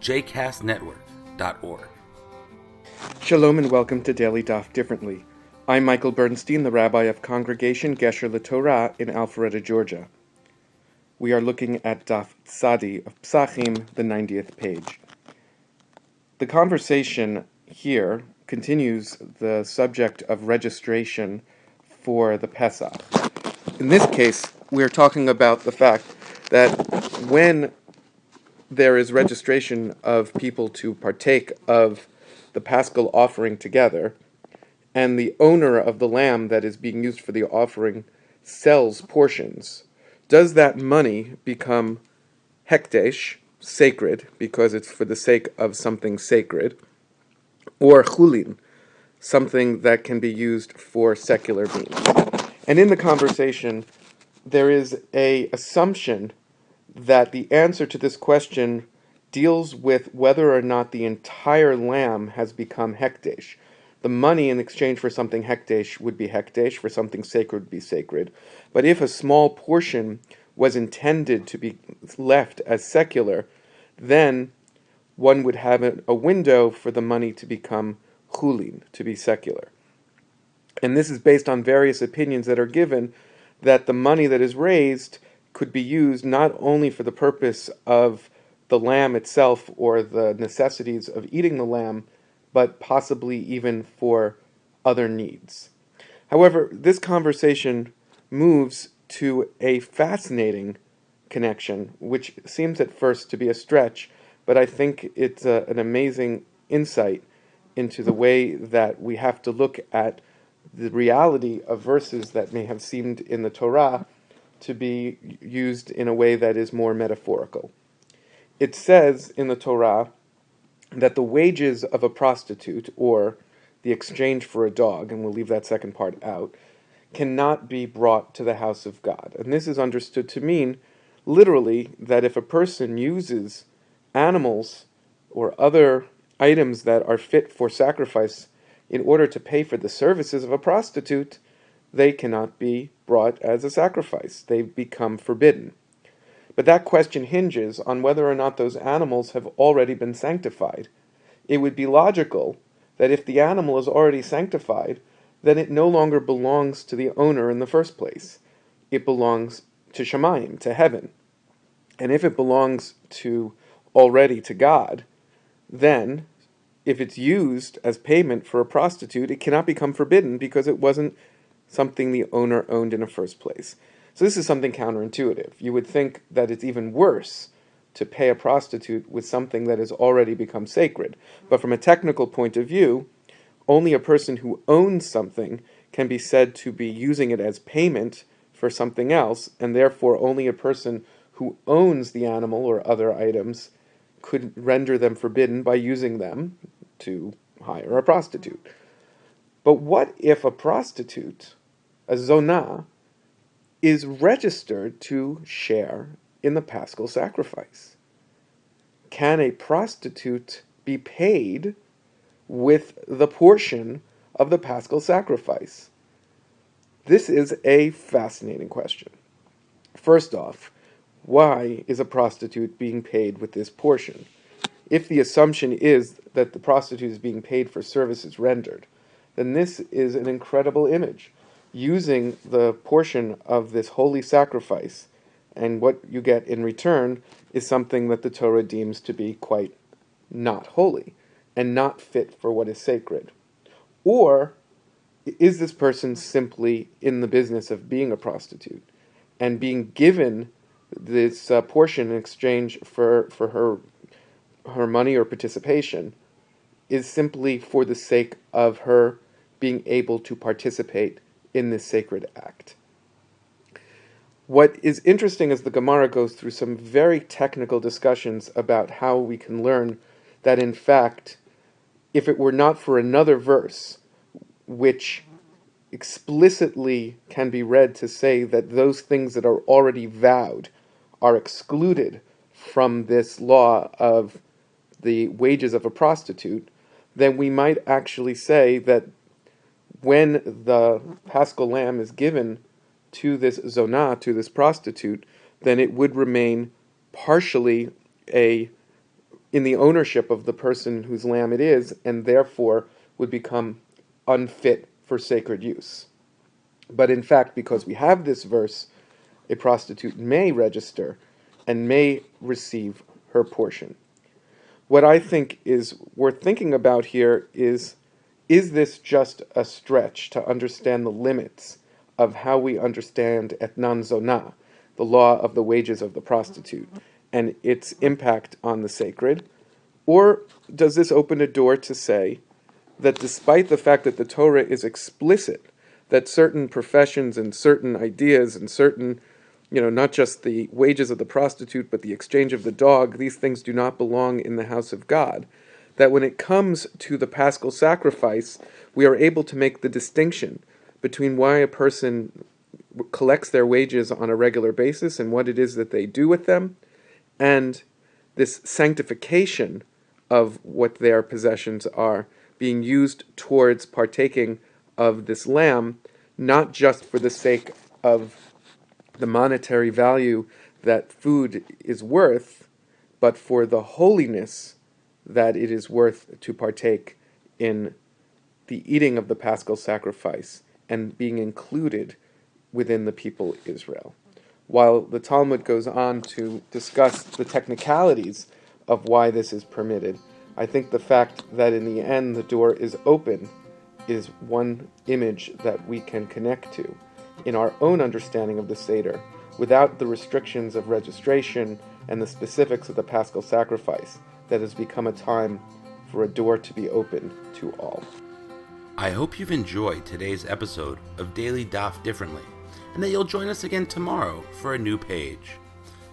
jcastnetwork.org. Shalom and welcome to Daily Daf Differently. I'm Michael Bernstein, the rabbi of Congregation Gesher LaTorah in Alpharetta, Georgia. We are looking at Daf Tzadi of Psachim, the 90th page. The conversation here continues the subject of registration for the Pesach. In this case, we're talking about the fact that when there is registration of people to partake of the paschal offering together, and the owner of the lamb that is being used for the offering sells portions, does that money become hekdesh, sacred, because it's for the sake of something sacred, or chulin, something that can be used for secular means? And in the conversation, there is a assumption that the answer to this question deals with whether or not the entire lamb has become hekdesh. The money in exchange for something hekdesh would be hekdesh, for something sacred would be sacred. But if a small portion was intended to be left as secular, then one would have a window for the money to become chulin, to be secular. And this is based on various opinions that are given that the money that is raised could be used not only for the purpose of the lamb itself or the necessities of eating the lamb, but possibly even for other needs. However, this conversation moves to a fascinating connection, which seems at first to be a stretch, but I think it's a, an amazing insight into the way that we have to look at the reality of verses that may have seemed in the Torah to be used in a way that is more metaphorical. It says in the Torah that the wages of a prostitute, or the exchange for a dog, and we'll leave that second part out, cannot be brought to the house of God. And this is understood to mean literally that if a person uses animals or other items that are fit for sacrifice in order to pay for the services of a prostitute, they cannot be brought as a sacrifice. They become forbidden. But that question hinges on whether or not those animals have already been sanctified. It would be logical that if the animal is already sanctified, then it no longer belongs to the owner in the first place. It belongs to Shemayim, to heaven. And if it belongs to already to God, then if it's used as payment for a prostitute, it cannot become forbidden because it wasn't something the owner owned in the first place. So this is something counterintuitive. You would think that it's even worse to pay a prostitute with something that has already become sacred. But from a technical point of view, only a person who owns something can be said to be using it as payment for something else, and therefore only a person who owns the animal or other items could render them forbidden by using them to hire a prostitute. But what if a prostitute a zonah, is registered to share in the paschal sacrifice. Can a prostitute be paid with the portion of the paschal sacrifice? This is a fascinating question. First off, why is a prostitute being paid with this portion? If the assumption is that the prostitute is being paid for services rendered, then this is an incredible image using the portion of this holy sacrifice, and what you get in return is something that the Torah deems to be quite not holy and not fit for what is sacred. Or is this person simply in the business of being a prostitute and being given this uh, portion in exchange for, for her her money or participation is simply for the sake of her being able to participate in this sacred act. What is interesting is the Gemara goes through some very technical discussions about how we can learn that in fact, if it were not for another verse, which explicitly can be read to say that those things that are already vowed are excluded from this law of the wages of a prostitute, then we might actually say that when the paschal lamb is given to this zonah, to this prostitute, then it would remain partially a in the ownership of the person whose lamb it is, and therefore would become unfit for sacred use. But in fact, because we have this verse, a prostitute may register and may receive her portion. What I think is worth thinking about here is is this just a stretch to understand the limits of how we understand etnan zonah, the law of the wages of the prostitute, and its impact on the sacred? Or does this open a door to say that despite the fact that the Torah is explicit that certain professions and certain ideas and certain you know, not just the wages of the prostitute, but the exchange of the dog, these things do not belong in the house of God. That when it comes to the paschal sacrifice, we are able to make the distinction between why a person collects their wages on a regular basis and what it is that they do with them, and this sanctification of what their possessions are being used towards partaking of this lamb, not just for the sake of the monetary value that food is worth, but for the holiness that it is worth to partake in the eating of the paschal sacrifice and being included within the people Israel. While the Talmud goes on to discuss the technicalities of why this is permitted, I think the fact that in the end the door is open is one image that we can connect to in our own understanding of the Seder without the restrictions of registration and the specifics of the paschal sacrifice that has become a time for a door to be opened to all. I hope you've enjoyed today's episode of Daily Daf Differently and that you'll join us again tomorrow for a new page.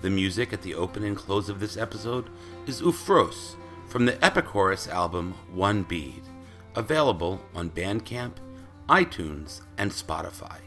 The music at the open and close of this episode is Ufros from the Epichorus album One Bead, available on Bandcamp, iTunes, and Spotify.